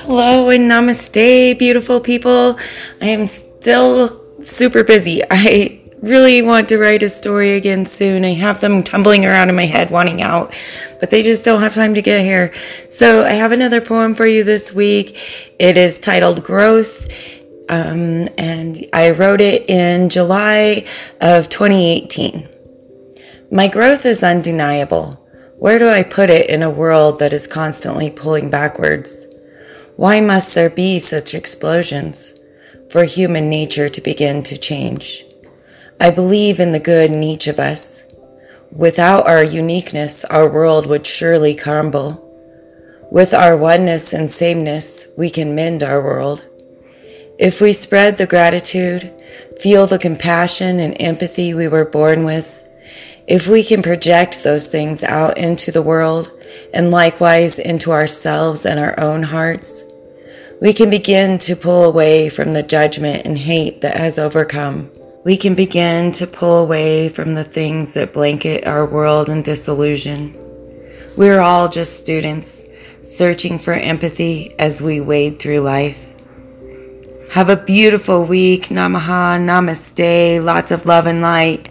Hello and namaste, beautiful people. I am still super busy. I really want to write a story again soon. I have them tumbling around in my head wanting out, but they just don't have time to get here. So I have another poem for you this week. It is titled Growth. Um, and I wrote it in July of 2018. My growth is undeniable. Where do I put it in a world that is constantly pulling backwards? Why must there be such explosions for human nature to begin to change? I believe in the good in each of us. Without our uniqueness, our world would surely crumble. With our oneness and sameness, we can mend our world. If we spread the gratitude, feel the compassion and empathy we were born with, if we can project those things out into the world and likewise into ourselves and our own hearts, we can begin to pull away from the judgment and hate that has overcome we can begin to pull away from the things that blanket our world in disillusion. We're all just students searching for empathy as we wade through life. Have a beautiful week. Namaha, namaste, lots of love and light.